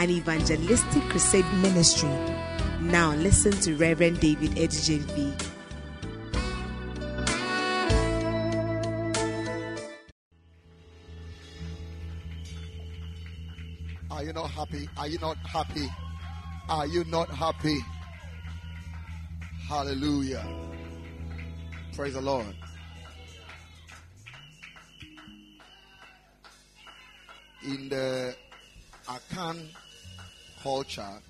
an evangelistic crusade ministry. Now listen to Reverend David Edigenvi. Are you not happy? Are you not happy? Are you not happy? Hallelujah. Praise the Lord. In the Akan culture,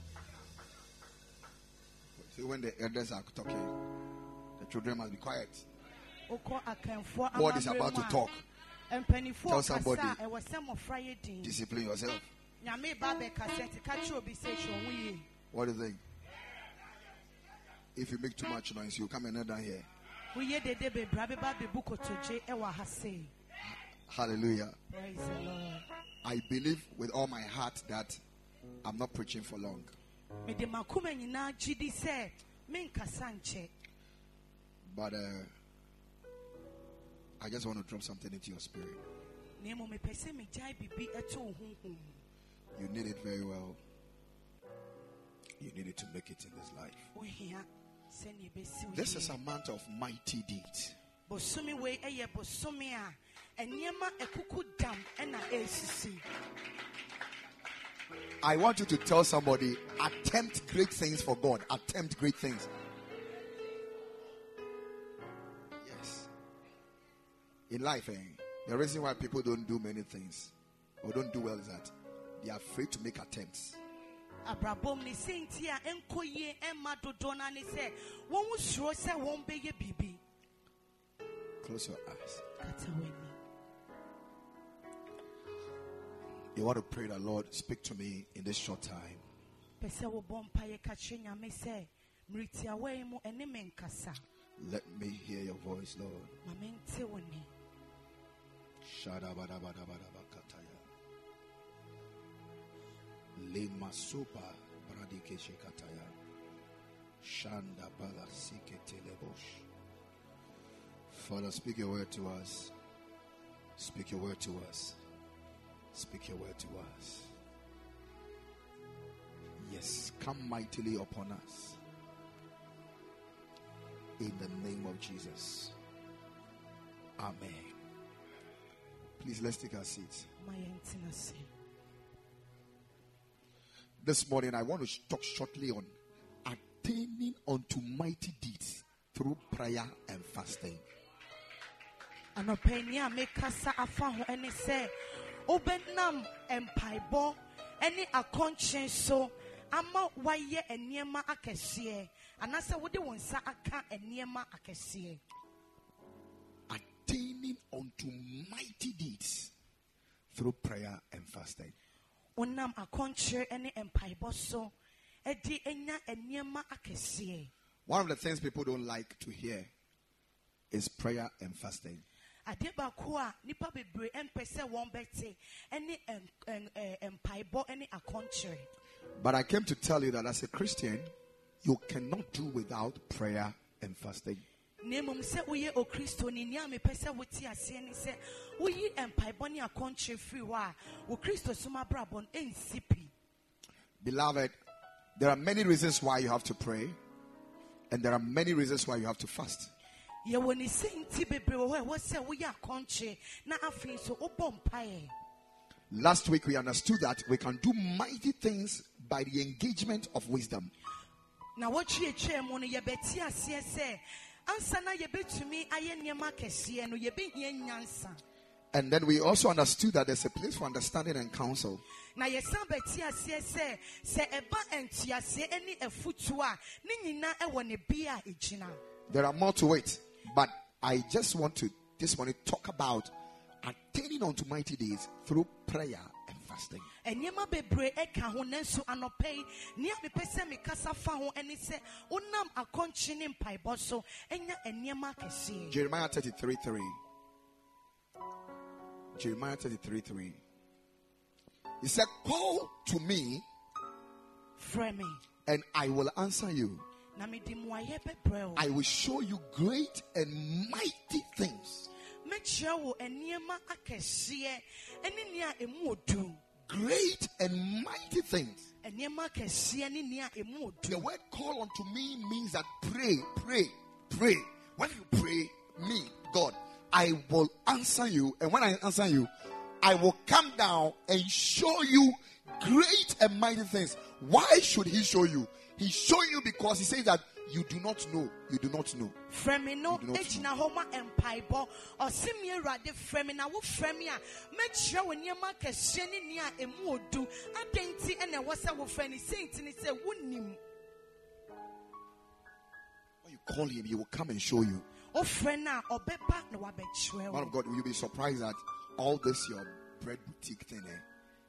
see when the elders are talking, the children must be quiet. God is about to talk. Tell somebody, discipline yourself. What do you think? If you make too much noise, you come and down here. Hallelujah. Praise the Lord. I believe with all my heart that I'm not preaching for long. mede makoma nyinaa gye di sɛ menkasa nkyɛ But uh, I just want to drop something into your spirit. na mmom mepɛ sɛ megyae biribi ɛto wo honhom mu You need it very well. You need it to make it in this life. wohia sɛnea ɛbɛsi wo This is a month of mighty deeds. I want you to tell somebody, attempt great things for God. Attempt great things. Yes. In life, eh, the reason why people don't do many things or don't do well is that they are afraid to make attempts. abrabom ne sɛ nti a ɛnkɔ yie ɛmma dodoɔ no ne sɛ wɔn suro sɛ wɔn bɛyɛ biribi Close your eyes. kata w'ani You want to pray that Lord speak to me in this short time. pɛ sɛ wobɔ mpaeɛ ka kyerɛ nyame sɛ mmeretiawa yi mu ɛne me nkasa Let me hear your voice, Lord. ma mente wo ne Shadabadabadabadabakataya. Lema sopa bradike shekataya. Shanda bala siketelebosh. Father, speak your word to us. Speak your word to us. Speak your word to us. Yes, come mightily upon us. In the name of Jesus. Amen. Please let's take our seats. This morning I want to talk shortly on attaining unto mighty deeds through prayer and fasting. Anɔpɛni a mekasa afa ho ne wobɛnam mpaebɔ ne akɔnkyen so ama woayɛ nneɛma akɛseɛ anaasɛ wode wo nsa aka nneɛma akɛseɛ Attaining unto mighty deeds through prayer and fasting. wonam akɔnkyere ne mpaebɔ so de anya nneɛma akɛseɛ One of the things people don't like to hear is prayer and fasting. Adeɛ baako a nnipa bebree mpɛ sɛ wɔn bɛte ne ɛn- ɛn- ɛɛ, mpaebɔ ne akɔnkyere But I came to tell you that as a Christian, you cannot do without prayer and fasting. na mmom sɛ woyɛ okristoni nea mepɛ sɛ wote aseɛ ne sɛ woyi mpaebɔ ne akɔnkyere firi hɔ a wo kristo som abrabɔ no ɛnsi pi Beloved, there are many reasons why you have to pray, and there are many reasons why you have to fast. Yɛwɔ ne sɛ nti bebree wɔ hɔ ɛwɔ sɛ woyɛ akɔnkyere na afei nso wobɔ mpaeɛ. Last week we understood that we can do mighty things by the engagement of wisdom. na wɔtweetwee mu no yɛbɛte aseɛ sɛ ansa na yɛbɛtumi ayɛ nneɛma akɛseɛ no yɛbɛhia nyansa. And then we also understood that there's a place for understanding and counsel. na yɛsan bɛte aseɛ sɛ sɛ ɛba ntuaseɛ ne afutuo a ne nyinaa ɛwɔ ne bea a ɛgyina. There are more to it, but I just want to this morning talk about attaining unto mighty days through prayer and fasting. nneɛma bebree ɛka ho nanso anɔpɛ yi nea mepɛ sɛ mekasa fa ho ɛne sɛ wonam akɔnkye ne mpaebɔ so ɛnya nneɛma akɛseɛ Jeremiah 33 3. Jeremiah 33 3. He said, Call to me frɛ me and I will answer you. Na mede mmuayɛ bɛbrɛ wo I will show you great and mighty things. mɛkyerɛ wo nneɛma akɛseɛ ɛne nea Great and mighty things. nneɛma akɛseɛ ne nea ɛmu The word call unto me means that pray, pray, pray. When you pray, me, God, I will answer you. And when I answer you, I will come down and show you great and mighty things. Why should He show you? He show you because He says that you do not know. You do not know. frɛ me no You do not gyina hɔ ma mpaebɔ ɔse me awurade frɛ me na wofrɛ me a mɛkyerɛ wo nneɛma akɛseɛ ne nea ɛmu odu adɛn nti ɛna ɛwɔ sɛ wofrɛ ne sei nti ne When you call Him, He will come and show you. wofrɛ no a ɔbɛba na wabɛkyerɛ Man wo of God, will you'll be surprised that all this your bread boutique thing, eh,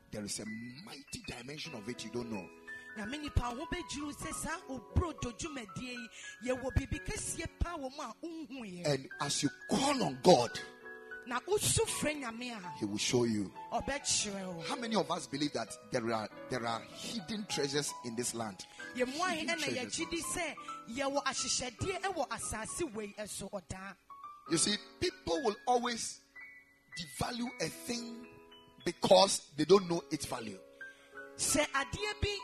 there is a mighty dimension of it you don't know. Nipa ho bɛdwiri sɛ saa obrodo dwumadie yi yɛwɔ biribi kɛseɛ paa wɔ mu a wonhuiɛ And as you call on God, na wosu frɛ nyame a He will show you. ɔbɛkyerɛ wo How many of us believe that there are there are hidden treasures in this land? yɛmu ahe Hidden ɛna treasures. yɛgye di sɛ yɛwɔ ahyehyɛdeɛ ɛwɔ asase wei ɛso ɔdaa You see, people will always devalue a thing because they don't know its value. sɛ adeɛ bi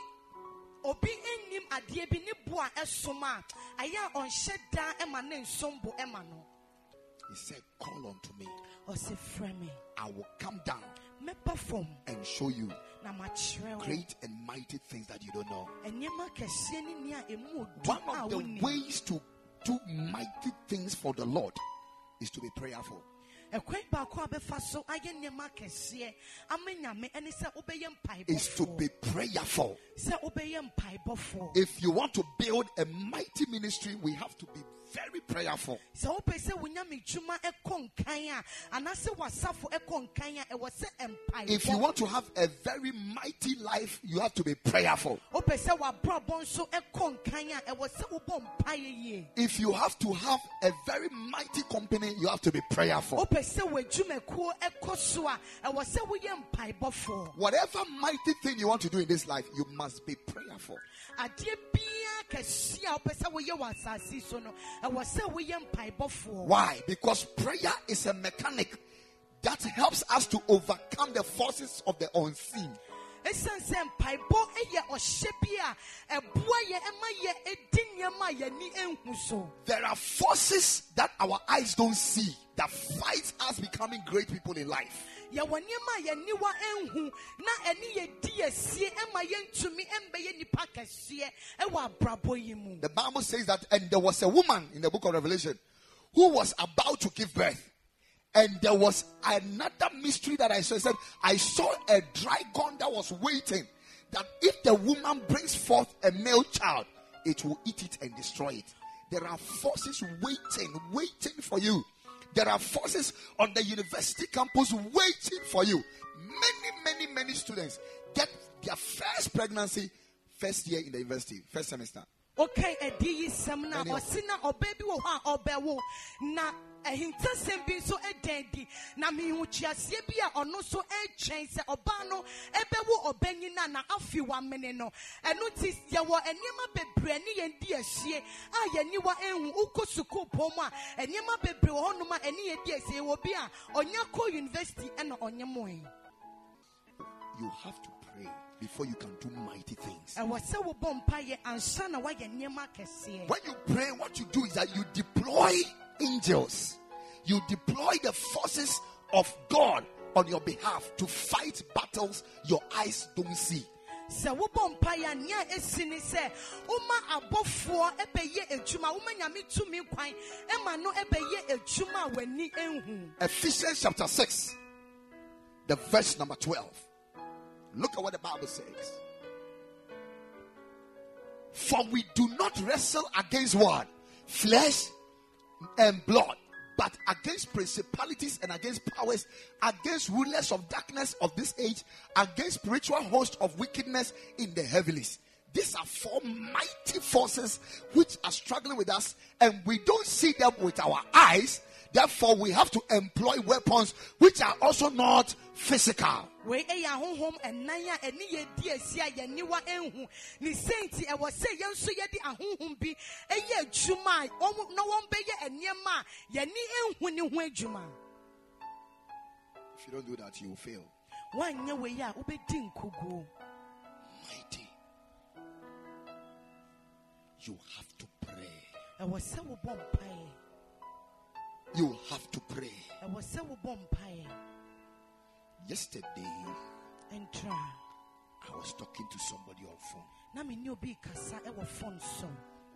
obi nnim adeɛ bi ne bo a ɛsom a ɛyɛ a ɔnhyɛ daa ɛma ne nsom bo ɛma no He said, Call unto me. ɔsɛ me I will come down mɛba fam and show you na makyerɛ great and mighty things that you don't know. nneɛma kɛseɛ ne nea ɛmu odu One a of the ways to do mighty things for the Lord is to be prayerful. Ɛkwan baako a bɛfa so ayɛ nneɛma kɛseɛ ama nyame ɛne sɛ wobɛyɛ Is to be prayerful. sɛ wobɛyɛ mpaebɔfoɔ If you want to build a mighty ministry, we have to be very prayerful. sɛ wopɛ sɛ wonyame dwuma ɛkɔ nkan a anaasɛ wasafo ɛkɔ nkan a ɛwɔ sɛ If you want to have a very mighty life, you have to be prayerful. wopɛ sɛ wabrabɔ nso ɛkɔ nkan a ɛwɔ sɛ wobɔ mpaeɛ yie If you have to have a very mighty company, you have to be prayerful. wopɛ sɛ w'adwumakuo ɛkɔ so a ɛwɔ sɛ woyɛ mpaebɔfoɔ Whatever mighty thing you want to do in this life, you must be prayerful. adeɛ biara kɛseɛ a wopɛ sɛ woyɛ wɔ asase so no ɛwɔ sɛ woyɛ mpaebɔfoɔ Why? Because prayer is a mechanic that helps us to overcome the forces of the unseen. ɛsiane sɛ mpaebɔ yɛ ɔhyɛ bi a ɛboa yɛ ɛma yɛ ɛdi nneɛma a yɛni ɛnhu so There are forces that our eyes don't see that fight us becoming great people in life. Yɛwɔ nneɛma a yɛniwa ɛnhu na ɛne yɛdi yɛsie ɛma yɛntumi ɛmbɛyɛ nipa kɛseɛ ɛwɔ abrabɔ yi mu The Bible says that, and there was a woman in the book of Revelation who was about to give birth. And there was another mystery that I saw. Said, I saw a dragon that was waiting. That if the woman brings forth a male child, it will eat it and destroy it. There are forces waiting, waiting for you. There are forces on the university campus waiting for you. Many, many, many students get their first pregnancy first year in the university, first semester. okay ɛdi yi sɛm na Ɛne- ɔsi na ɔbaa bi wɔ hɔ na ɛhintasɛm bi nso ɛdɛn di? Na mihukyiaseɛ bi a ɔno nso ɛretwɛn sɛ ɔbaa no ɛbɛwo ɔbɛnyina na afi wamene no. Ɛno ti yɛwɔ nneɛma bebree ne yɛn di ahyie a yɛniwa ehu wokɔ sukuu mu a nneɛma bebree wɔ hɔnom a ɛne yɛn di ahyie wɔ bi a ɔnya kɔ university ɛna ɔnyɛ moe You have to pray before you can do mighty things. ɛwɔ sɛ wobɔ mpaeɛ ansa na woayɛ nneɛma kɛseɛ. When you pray, what you do is that you deploy angels, you deploy the forces of God on your behalf to fight battles your eyes don't see. sɛ wobɔ mpaeɛ a nea ɛsi ne sɛ woma abɔfoɔ ɛbɛyɛ adwuma woma nyame tumi kwan ɛma no ɛbɛyɛ adwuma a w'ani ɛnhu Ephesians chapter 6, the verse number 12. Look at what the Bible says. For we do not wrestle against what? Flesh and blood, but against principalities and against powers, against rulers of darkness of this age, against spiritual hosts of wickedness in the heavens. These are four mighty forces which are struggling with us, and we don't see them with our eyes. Therefore, we have to employ weapons which are also not physical. wei ɛyɛ ahohom ɛnan a ɛne yɛ di esi a yɛn niwa ehu ne senti ɛwɔ sɛ yɛn nso yɛde ahohom bi ɛyɛ adwuma a wɔn na wɔn bɛyɛ nneɛma a yɛn ni ehu ne ho adwuma If you don't do that, you will fail. wɔanyɛ wei a wobɛdi nkuguo Mighty. You have to pray. You have to pray. ɛwɔ sɛ wobɔ mpaeɛ Yesterday, I was talking to somebody on phone. na me ne obi kasa phone so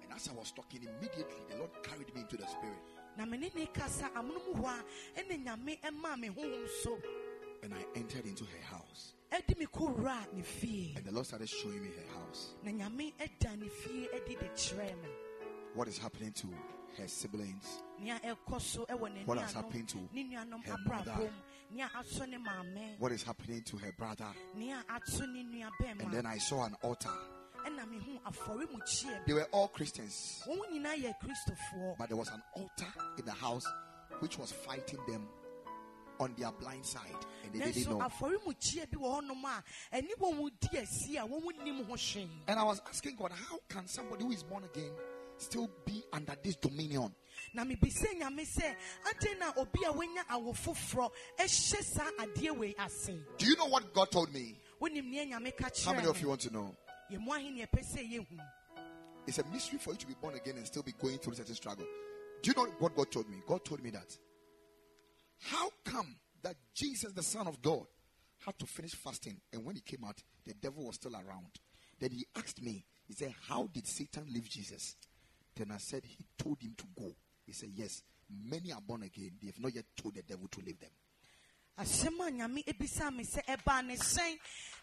And as I was talking, immediately the Lord carried me into the spirit. na me ne ne kasa amonom hɔ a ɛne nyame ɛmaa me honhom so And I entered into her house. ɛde me kɔwura ne fie And the Lord started showing me her house. na nyame ɛda ne fie ɛde de kyerɛ me What is happening to her siblings? nea ɛkɔ so ɛwɔ ne What has happened to her abrabom mother? nea aso ne maame What is happening to her brother? nea ato ne nua And then I saw an altar. ɛna mehu afɔremukyia They were all Christians. bi wɔn nyinaa yɛ kristofoɔ But there was an altar in the house which was fighting them on their blind side. And they didn't know. afɔremukyia bi wɔ hɔnom a ɛne wɔn mu di asi a wɔn mu nim ho hwee And I was asking God, how can somebody who is born again still be under this dominion? na mebisa nyame sɛ adɛn na obi a wanya awo foforɔ ɛhyɛ saa adeɛ wei ase Do you know what God told me? wonim nea nyame ka How many of you want to know? yɛ mu ahe ne ɛpɛ sɛ yɛhu It's a mystery for you to be born again and still be going through such a struggle. Do you know what God told me? God told me that. How come that Jesus, the Son of God, had to finish fasting and when he came out, the devil was still around? Then he asked me, he said, How did Satan leave Jesus? Then I said, He told him to go. He said, Yes, many are born again. They have not yet told the devil to leave them. asɛm a nyame ebisa me sɛ ɛbaa ne sɛn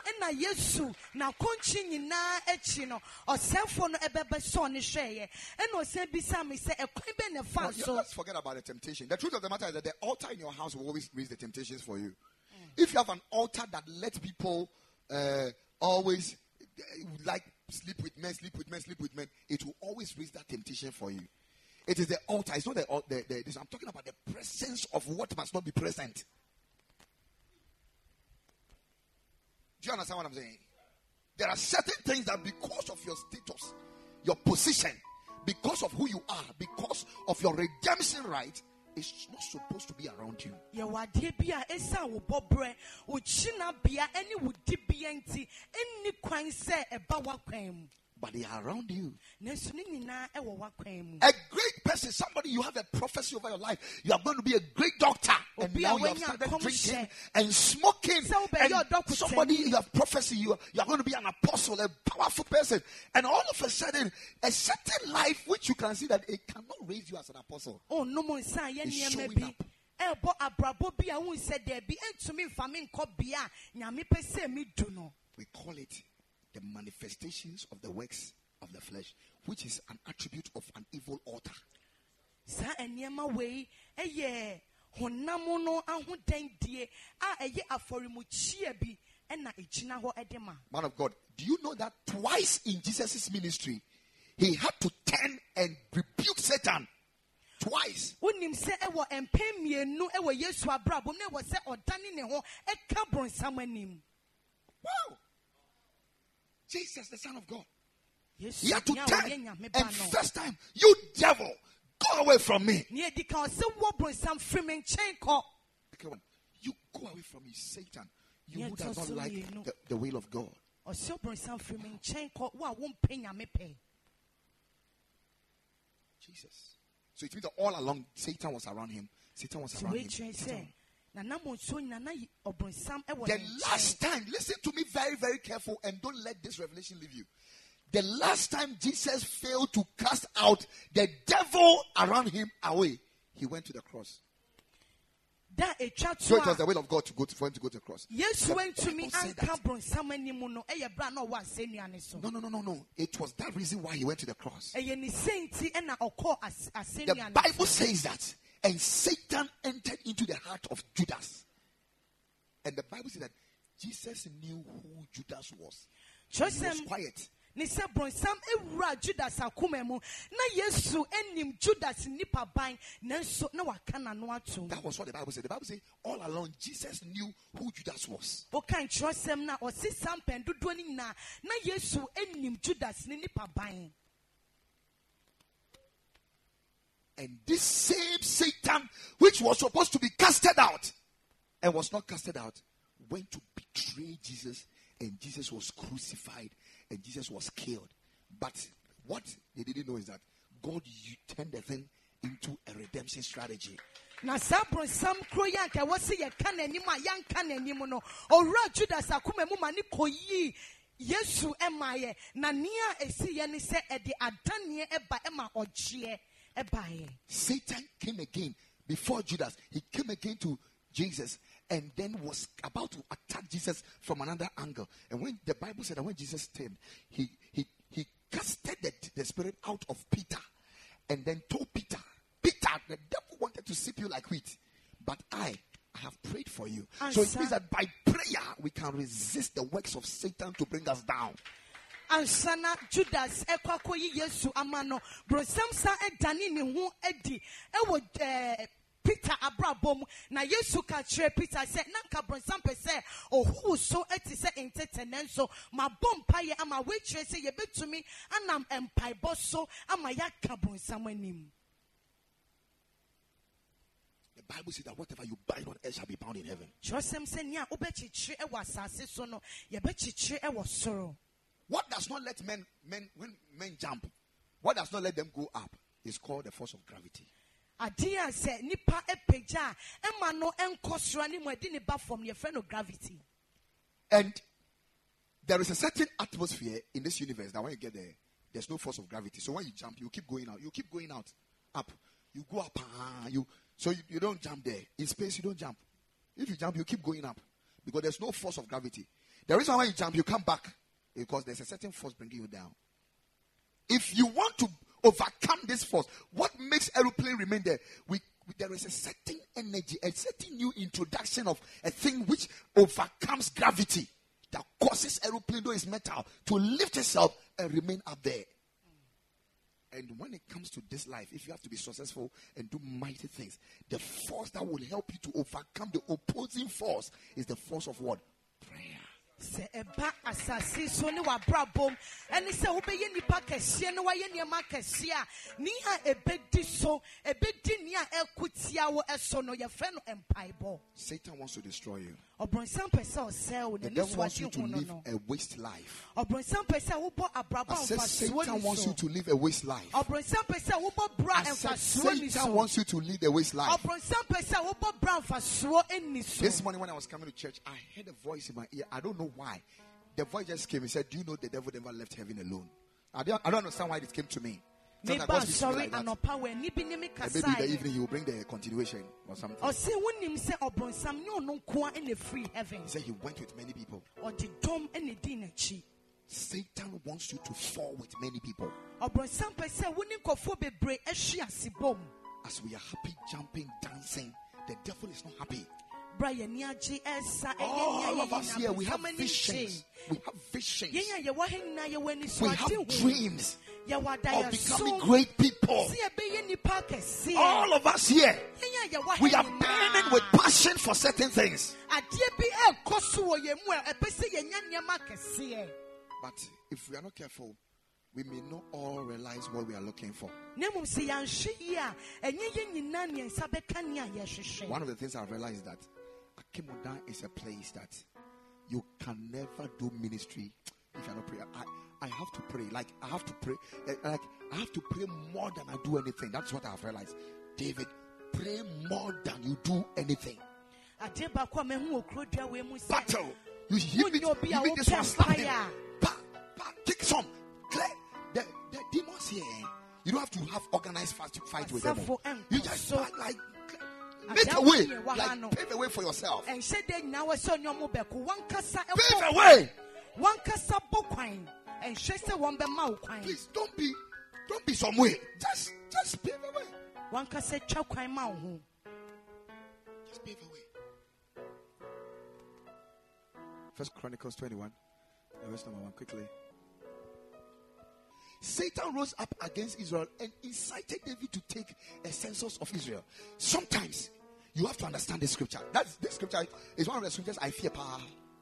ɛna yesu n'akɔnkye nyinaa akyi no ɔsɛfoɔ no ɛbɛbɛ sɔɔ ne hwɛeɛ ɛna ɔsɛn bisa me sɛ ɛkwan bɛ ne fa so let's forget about the temptation. The truth of the matter is that the altar in your house will always raise the temptations for you. If you have an altar that lets people uh, always uh, like sleep with men, sleep with men, sleep with men, it will always raise that temptation for you. It is the altar. It's not the, the, the this, I'm talking about the presence of what must not be present. Do you understand what I'm saying? There are certain things that because of your status, your position, because of who you are, because of your redemption right, it's not supposed to be around you. yɛwɔ adeɛ bi a ɛsiane wo bɔberɛ wo kyinabea ɛne wo dibea nti ɛnni kwan sɛ ɛba w'akwan mu But they are around you. nanso ne nyinaa ɛwɔ w'akwan mu A great person, somebody you have a prophecy over your life. You are going to be a great doctor. And now you have started drinking and smoking. And somebody you have prophecy, you are, you are going to be an apostle, a powerful person. And all of a sudden, a certain life which you can see that it cannot raise you as an apostle. nsa a yɛ It's showing up. ɛbɔ abrabɔ bi a wohu sɛ daabi ɛntumi mfa me nkɔ bea nyame pɛ sɛ medu no We call it the manifestations of the works of the flesh, which is an attribute of an evil altar. saa nneɛma wei ɛyɛ honam no a ɛyɛ afɔremukyia bi ɛna ɛgyina hɔ ɛde ma Man of God, do you know that twice in Jesus' ministry, he had to turn and rebuke Satan? Twice. wonim sɛ ɛwɔ mpɛn mmienu ɛwɔ yesu abrabom na ɛwɔ sɛ ɔdane ne ho ɛka bronsam anim Wow. Jesus, the Son of God. He had to tell. And first time, you devil, go away from me. nea ɛdi kan ɔsɛ wɔ bronsam firi me nkyɛn kɔ Okay, one. You go away from me, Satan. You does just not like you the, the will of God. ɔsɛ bronsam firi me nkyɛn kɔ wo a wompɛ nyame pɛ Jesus. So it means that all along, Satan was around him. Satan was around him. Satan sɛ nanam nsuo nyina na yi- ɔbronsam ɛwɔ The last time, listen to me very, very careful and don't let this revelation leave you. The last time Jesus failed to cast out the devil around him away, he went to the cross. So it was the will of God to go to, for him to go to the cross. Yes, The antumi Bible said anka that. bronsam anim no ɛyɛ berɛ a na ɔwɔ asɛnnua ne so No, no, no, no, no. It was that reason why he went to the cross. ɛyɛ ne sɛ nti ɛna ɔkɔɔ as- The Bible says that. And Satan entered into the heart of Judas. And the Bible said that Jesus knew who Judas was. He was quiet. ne sɛ brɔnsam ewura judas akoma mu na yesu enim judas nipa ban nanso na waka n'ano ato That was what the Bible said. The Bible said all along Jesus knew who Judas was. woka nkyerɛsɛm na ɔsi saa mpɛn dodoɔ no nyinaa na yesu enim judas ne nipa ban And this same Satan, which was supposed to be casted out and was not casted out, went to betray Jesus, and Jesus was crucified and Jesus was killed. But what they didn't know is that God turned the thing into a redemption strategy. na saa brɔnsam kuro yi anka ɛwɔ sɛ yɛka n'anim a yɛnka n'anim no owura judas akoma mu ma ne kɔyii yesu ɛmaeɛ na nea esi yɛ ne sɛ ɛde adaneɛ ɛba ɛma ɔgyeɛ Satan came again before Judas. He came again to Jesus and then was about to attack Jesus from another angle. And when the Bible said that when Jesus turned, he he he casted the, the spirit out of Peter and then told Peter, Peter, the devil wanted to sip you like wheat, but I I have prayed for you. So it means that by prayer we can resist the works of Satan to bring us down. Ansa na judas ɛkɔ akɔyi yesu ama no bronsam sa ɛdane ne ho adi ɛwɔ ɛɛ peter abrabɔ mu na yesu ka kyerɛ peter sɛ na nka bronsam pɛ sɛ ɔhuu so ɛte sɛ ntɛtɛ nanso mabɔ mpaeɛ ama woakyerɛ sɛ yɛbɛtumi anam mpaebɔ so ama yɛaka bronsam anim The Bible says that whatever you bind on earth shall be bound in heaven. kyerɛsɛm sɛ nea wobɛkyekyere ɛwɔ asase so no yɛbɛkyekyere ɛwɔ soro What does not let men men when men jump, what does not let them go up is called the force of gravity. adeɛ a sɛ nipa apagya a ɛma no ɛnkɔ soro ɛde ne ba fam no yɛfrɛ no gravity And there is a certain atmosphere in this universe that when you get there, there's no force of gravity. So when you jump, you keep going out. You keep going out, up. You go up. ah, You so you, you don't jump there. In space, you don't jump. If you jump, you keep going up because there's no force of gravity. The reason why you jump, you come back because there's a certain force bringing you down. If you want to overcome this force, what makes aeroplane remain there? We, we- there is a certain energy, a certain new introduction of a thing which overcomes gravity that causes aeroplane, though it's metal, to lift itself and remain up there. And when it comes to this life, if you have to be successful and do mighty things, the force that will help you to overcome the opposing force is the force of what? Prayer. Sɛ ɛba asase so ne wabrabom ɛne sɛ wobɛyɛ nipa kɛseɛ na wayɛ nneɛma kɛseɛ a ne a ɛbɛdi so ɛbɛdi ne a ɛko tia wo ɛso no yɛfrɛ no mpaebɔ Satan wants to destroy you. Ɔbrɔnsam pɛ sɛ ɔsɛe wo The devil wants you to live a waste life. ɔbrɔnsam pɛ sɛ wobɔ abrabɔ I a said Satan wants you to live a waste life. ɔbrɔnsam pɛ sɛ wobɔ bra I said Satan wants you to lead a waste life. ɔbrɔnsam pɛ sɛ wobɔ bra mfasoɔ ni so This morning when I was coming to church, I heard a voice in my ear. I don't know why. The voice just came and said, Do you know the devil never left heaven alone? I don't, I don't understand why it came to me. Sometimes God meba speaks to me sɔre like that. anɔpa w'ani bi ne me And maybe in the evening he will bring the continuation or something. wonim sɛ ɔbrɔnsam ne ɔno nkoa ɛna firi heaven He said he went with many people. ɛna di n'akyi Satan wants you to fall with many people. ɔbrɔnsam pɛ sɛ wo ne nkɔfoɔ bebree ahyi ase bom As we are happy, jumping, dancing, the devil is not happy. Bra yɛni agye ɛsa All of us here, we have visions. We have visions. yɛn a yɛwɔ ha nyinaa yɛwɔ ani so We have dreams of becoming great people. sɛ yɛbɛyɛ nipa kɛseɛ All of us here, yɛn a yɛwɔ we are burning with passion for certain things. adeɛ bi ɛrekɔ so wɔ yɛn mu a ɛpɛ sɛ yɛnya nneɛma kɛseɛ But if we are not careful, we may not all realize what we are looking for. na mmom sɛ yɛanhwɛ yie a ɛnyɛ yɛn nyinaa ne nsa bɛka ne a yɛhwehwɛ One of the things I've realized is that Akimoda is a place that you can never do ministry if you're not praying. I, I have to pray. Like I have to pray. eh, Like I have to pray more than I do anything. That's what I've realized. David, pray more than you do anything. adeɛ baako a mahu wɔ kuro dua wei mu sɛ Battle. You hit it. Wouldn't you be You this one. Slap him. fire? Pa, pa, kick some. Clear. The, the demons here. eh, You don't have to have organized fight, fight with them. You just so- like, like make a way. Like pave a way for yourself. ɛnhyɛ dɛ nyinaa wɔ sɛ ɔne ɔmo bɛko wankasa Pave a way. wankasa bɔ kwan ɛnhyɛ sɛ wɔn bɛma wo kwan Please don't be don't be some way. Just just pave a way. wankasa twa kwan ma Just pave a way. First Chronicles 21, verse number one, quickly. Satan rose up against Israel and incited David to take a census of Israel. Sometimes you have to understand the scripture. That's this scripture is one of the scriptures I fear power.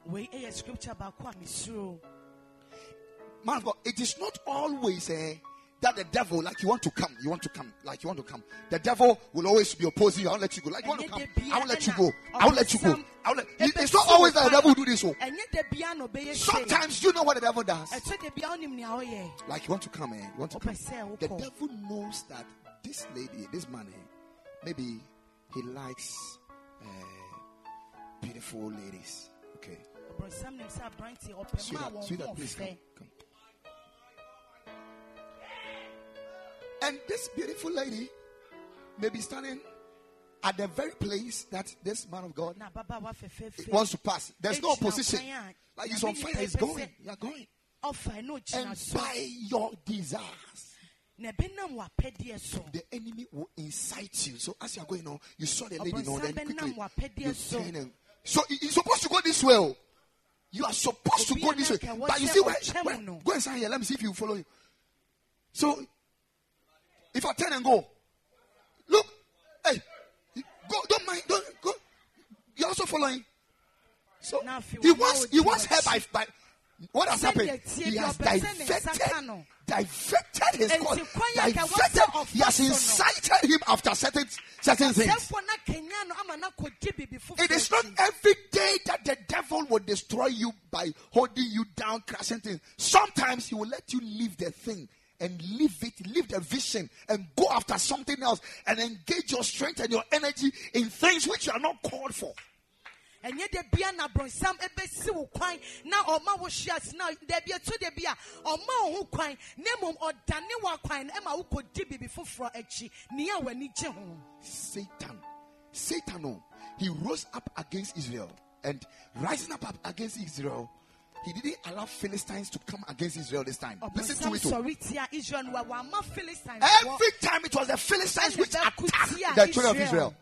ɛyɛ scripture a mesuro Man of God, it is not always eh, that the devil, like you want to come, you want to come, like you want to come. The devil will always be opposing you. I won't let you go. Like you want to come, I won't let you go. I won't let you go. I won't let, it's not always that the devil will do this. So ɛnyɛ da bia na ɔbɛyɛ sei sometimes you know what the devil does. ɛkyɛ da bia wonim nea ɔyɛ Like you want to come, eh? You want to come. The devil knows that this lady, this man, eh, maybe he likes uh, beautiful ladies. Okay. ɔbrɔsam nim sɛ aberanteɛ ɔpɛ ma a Sweetheart, sweetheart, please come, come. And this beautiful lady may be standing at the very place that this man of God na ababaawa fɛfɛɛfɛ wants to pass. There's no opposition. Like he's on fire, he's going. You're going. And by your desires, na ɛbɛnam w'apɛdeɛ so the enemy will incite you. So as you're going on, you saw the lady no, then quickly you so. turn and so you- you're supposed to go this way. oh. You are supposed to go this way. But you see, where, go inside here. Let me see if you follow you. So if I turn and go, look, hey, go, don't mind, don't go. You're also following. So Now, if you he want wants he wants her by, by what has happened? He has diverted, diverted his course. to kwanya ka what's Diverted. He has incited him after certain certain things. sɛfo na kenya no ama na kɔdi bibi foforɔ It is not every day that the devil will destroy you by holding you down, crashing things. Sometimes he will let you leave the thing and leave it, leave the vision and go after something else and engage your strength and your energy in things which you are not called for. ɛnyɛ da bia na brɔnsam ɛbɛsi wo kwan na ɔma wo hwe ase na dabi ɛto da bi a ɔma wo ho kwan na mmom ɔdane wo akwan no ɛma wokɔdi bibi foforɔ akyi nea a w'ani gye ho Satan, Satan, oh, he rose up against Israel and rising up, up against Israel. He didn't allow Philistines to come against Israel this time. Listen to it. oh. sɔre tia israel no wa wama philistine Every time it was the Philistines which attacked the children of Israel.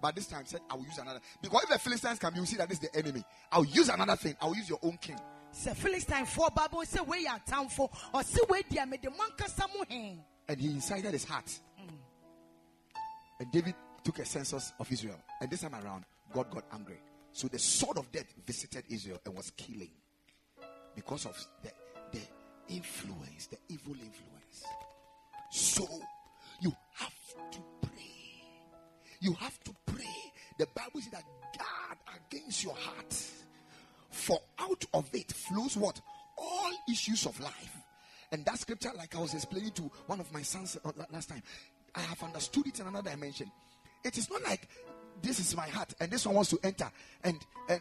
But this time said, I will use another. Because if the Philistines come, you see that this is the enemy. I'll use another thing. I will use your own king. sɛ philistinefoɔ ba bɔ sɛ wei yɛ atamfo ɔse wei deɛ mede mo ankasa mo he And he incited his heart. And David took a census of Israel. And this time around, God got angry. So the sword of death visited Israel and was killing. Because of the, the influence, the evil influence. So you have to pray. You have to pray. The Bible says that guard against your heart. For out of it flows what? All issues of life. And that scripture, like I was explaining to one of my sons uh, last time, I have understood it in another dimension. It is not like this is my heart and this one wants to enter. And and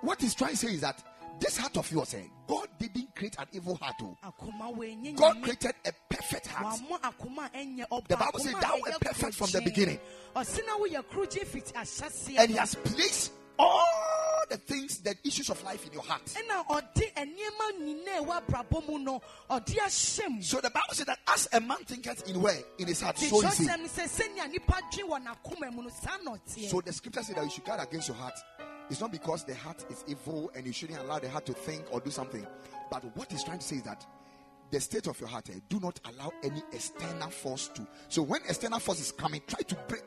what he's trying to say is that this heart of yours, eh, God didn't create an evil heart. Oh. akoma wei nyɛ God created a perfect heart. wamɔ akoma a ɛnyɛ ɔba The Bible says thou a were perfect from the beginning. ɔse na woyɛ korogye fiti ahyɛseɛ And he has placed all the things, the issues of life in your heart. ɛna ɔde nneɛma nyinaa ɛwɔ abrabɔ mu no ɔde ahyɛ mu So the Bible says that as a man thinketh in where? In his heart. So is he. kyerɛsɛm no sɛ sɛnea nipa dwe wɔ n'akoma mu no saa na ɔteɛ So the scripture says that you should guard against your heart. It's not because the heart is evil and you shouldn't allow the heart to think or do something. But what he's trying to say is that the state of your heart, eh, do not allow any external force to. So when external force is coming, try to break.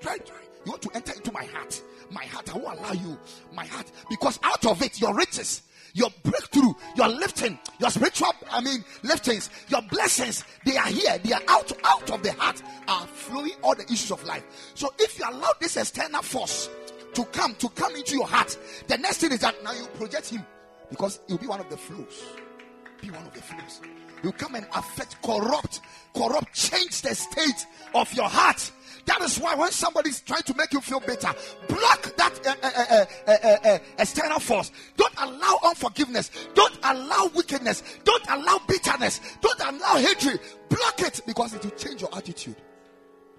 Try, try. You want to enter into my heart. My heart, I won't allow you. My heart. Because out of it, your riches, your breakthrough, your lifting, your spiritual, I mean, liftings, your blessings, they are here. They are out, out of the heart, are flowing all the issues of life. So if you allow this external force to come, to come into your heart, the next thing is that now you project him because he'll be one of the flows. Be one of the flows. You come and affect, corrupt, corrupt, change the state of your heart. That is why when somebody is trying to make you feel better, block that uh, uh, uh, uh, uh, uh, external force. Don't allow unforgiveness. Don't allow wickedness. Don't allow bitterness. Don't allow hatred. Block it because it will change your attitude.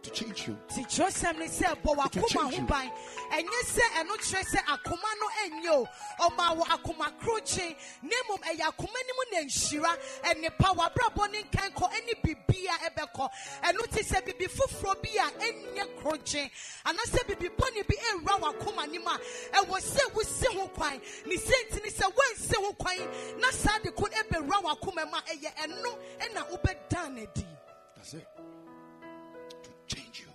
To change you. ti kyerɛsɛm ne sɛ bɔ It will wakoma ho ban ɛnyɛ sɛ ɛno kyerɛ sɛ akoma no ɛnyɛ o ɔma wɔ akoma krokye na mmom ɛyɛ akoma no mu na nhyira ɛnepa wabrabɔ ne nkankɔ ɛne bibia ɛbɛkɔ ɛno te sɛ bibi foforɔ bi a ɛnyɛ krokye anaasɛ bibi bɔne bi ɛwura wakoma nim a ɛwɔ sɛ wosi ho kwan ne sɛnti ne sɛ woansi ho kwan na saa de ko no ɛbɛwura wakoma mu a ɛyɛ ɛno ɛna wobɛdan no That's it. Change you.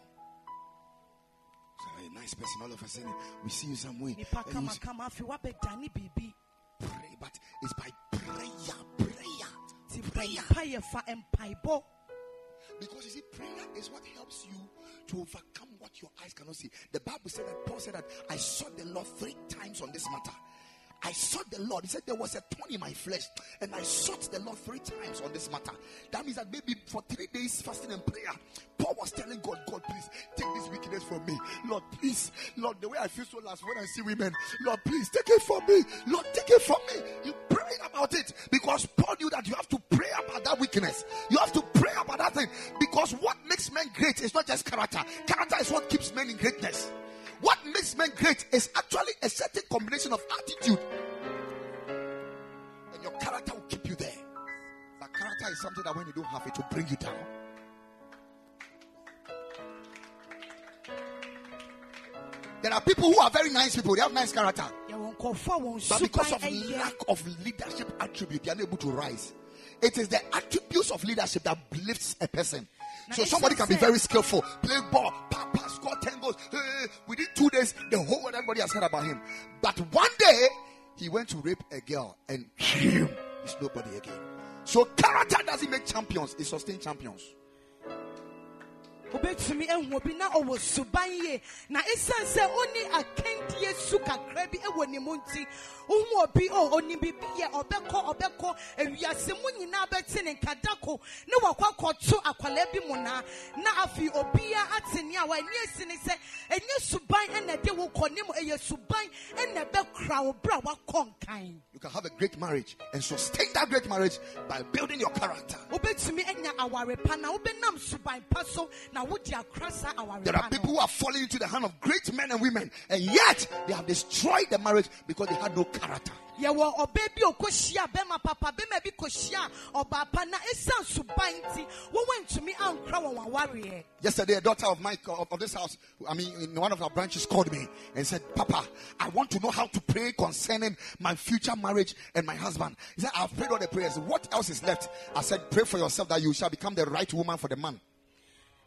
So a nice person, all of a sudden, we see you somewhere. nipa and you say, kamakama afei woabɛdane biribi pray, but it's by prayer, prayer, prayer. mpaebɔ Because you see, prayer is what helps you to overcome what your eyes cannot see. The Bible said that Paul said that I sought the Lord three times on this matter. I sought the Lord. He said there was a thorn in my flesh, and I sought the Lord three times on this matter. That means that maybe for three days fasting and prayer, Paul was telling God, God, please take this wickedness from me. Lord, please, Lord, the way I feel so last when I see women, Lord, please take it from me. Lord, take it from me. You prayed about it because Paul knew that you have to pray about that weakness. You have to pray about that thing because what makes men great is not just character. Character is what keeps men in greatness. What makes men great is actually a certain combination of attitude. Is something that when you don't have it, will bring you down. There are people who are very nice people, they have nice character. yɛwɔ nkɔfoɔ a wɔn But because of lack of leadership attribute, they are unable to rise. It is the attributes of leadership that lifts a person. So somebody can be very skillful, play ball, pa, pa, score 10 goals. Within two days, the whole world, everybody has heard about him. But one day, he went to rape a girl and he's nobody again. So character doesn't make champions, it sustains champions. Wobɛtumi ahu obi na ɔwɔ suban yie na ɛsiane sɛ ɔne akandie su kakra bi ɛwɔ ne mu nti wohu obi oh, o ɔnim biribi yɛ ɔbɛkɔ ɔbɛkɔ awiase mu nyinaa bɛte ne nkadako ne wakɔ akɔto akwalaa bi mu naa na afei obiaa ate ne a w'ani asi ne sɛ ɛnyɛ suban ɛna ɛde wo kɔ ne mu ɛyɛ suban ɛna ɛbɛkora wo berɛ a woakɔ nkan You can have a great marriage and sustain that great marriage by building your character. wobɛtumi anya aware pa na wobɛnam suban pa so na wode akora saa aware There are people who are falling into the hand of great men and women, and yet they have destroyed the marriage because they had no character. yɛwɔ ɔbaa oh, oh, bi a ɔkɔhyia oh, bɛrima papa bi kɔhyia ɔbaa pa na ɛsiane suban nti wɔwɔ ntumi ankora wɔn awareɛ eh. Yesterday, a daughter of mine of, of this house, I mean, in one of our branches, called me and said, "Papa, I want to know how to pray concerning my future marriage and my husband." He said, "I've prayed all the prayers. What else is left?" I said, "Pray for yourself that you shall become the right woman for the man."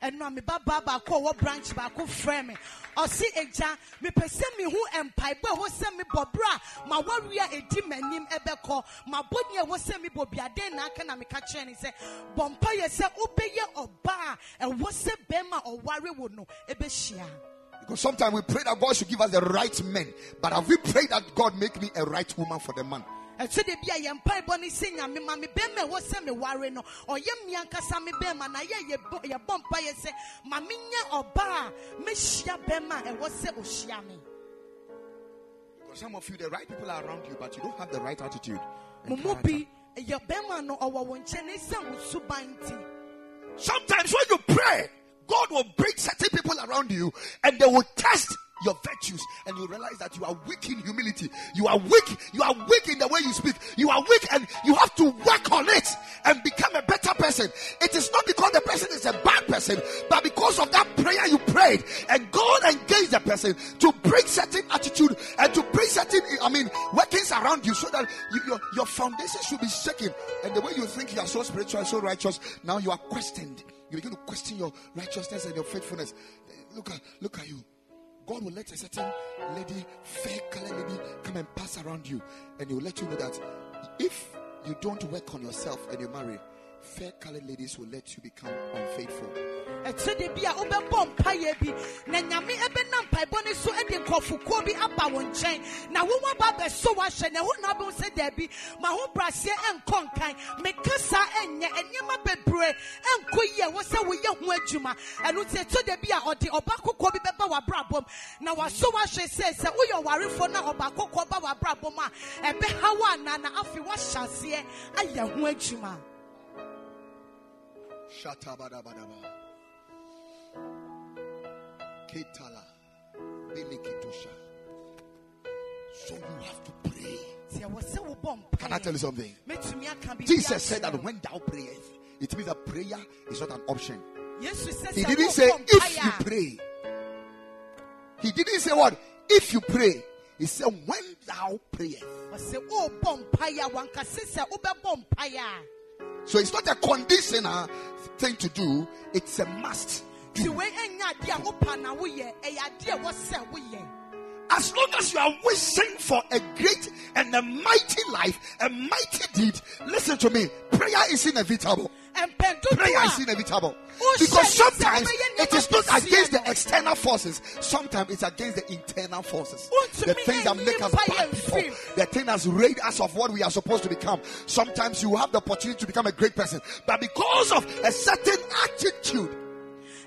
Ɛno a me babaa baako a ɔwɔ branch baako frɛ me. Ɔse agya mepɛ sɛ mehu mpaebɔ a ɛwɔ sɛ mebɔ berɛ a mawareɛ a ɛdi m'anim ɛbɛkɔ. Mabɔne a ɛwɔ sɛ mebɔ biaden na aka na meka kyerɛ ne sɛ bɔ mpa yɛ sɛ wobɛyɛ ɔbaa ɛwɔ sɛ bɛrima ɔware wo no ɛbɛhyia. Because sometimes we pray that God should give us the right men, but have we prayed that God make me a right woman for the man? Ɛso de bi a yɛn mpaebɔ ne sɛ nyame ma me bɛrima a ɛwɔ sɛ meware no ɔyɛ me bɛrima na yɛ yɛbɔ yɛbɔ mpa yɛ sɛ ma menyɛ ɔbaa a mɛhyia bɛrima a ɛwɔ sɛ ɔhyia me Because some of you, the right people are around you, but you don't have the right attitude. mo and mu character. bi yɛ bɛrima no ɔwɔ wɔn nkyɛn ne sɛ wo suban nti Sometimes when you pray, God will bring certain people around you and they will test your virtues and you realize that you are weak in humility. You are weak. You are weak in the way you speak. You are weak and you have to work on it and become a better person. It is not because the person is a bad person, but because of that prayer you prayed and God engaged the person to bring certain attitude and to bring certain, I mean, workings around you so that you, your, your foundation should be shaken. And the way you think you are so spiritual, so righteous, now you are questioned. You begin to question your righteousness and your faithfulness. Look at, look at you. God will let a certain lady, fair color lady, come and pass around you, and he will let you know that if you don't work on yourself and you marry, fair colored ladies will let you become unfaithful. ɛkyɛ de bi Shatabadabadaba. Ketala. Beleketosha. So you have to pray. Sɛ ɛwɔ sɛ wobɔ Can I tell you something? Mɛtumi aka biribi Jesus said that when thou prayest, it means that prayer is not an option. He didn't say if you pray. He didn't say what? If you pray. He said when thou prayest. Ɔsɛ wobɔ mpaeɛ a wankase sɛ wobɛbɔ mpaeɛ a So it's not a conditional thing to do, it's a must. do. wei ɛnyɛ adeɛ a wopa na woyɛ ɛyɛ adeɛ a ɛwɔ sɛ woyɛ As long as you are wishing for a great and a mighty life, a mighty deed, listen to me. Prayer is inevitable. Prayer is inevitable. Because sometimes it is not against the external forces, sometimes it's against the internal forces. The things that make us bad people, the thing that's raised us of what we are supposed to become. Sometimes you have the opportunity to become a great person, but because of a certain attitude,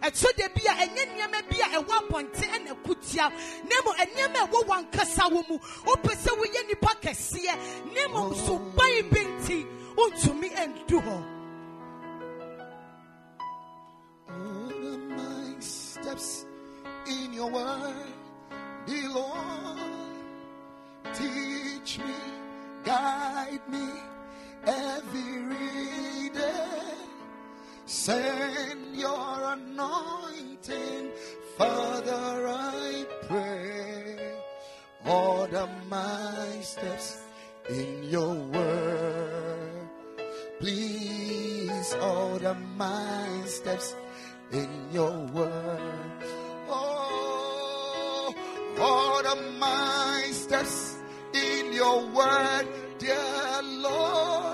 ɛtɔ de bi a ɛnyɛ nneɛma bi a ɛwɔ abɔnten ɛna kutia na mmom nneɛma ɛwɔ wankasa wɔ mu. Wopɛ sɛ woyɛ nipa kɛseɛ na mmom oh. so ban bi nti wontumi ɛndu hɔ steps in your word, dear Lord. Teach me, guide me every day. Send your anointing, Father, I pray. Order my steps in your word. Please order my steps in your word. Oh, order my steps in your word, dear Lord.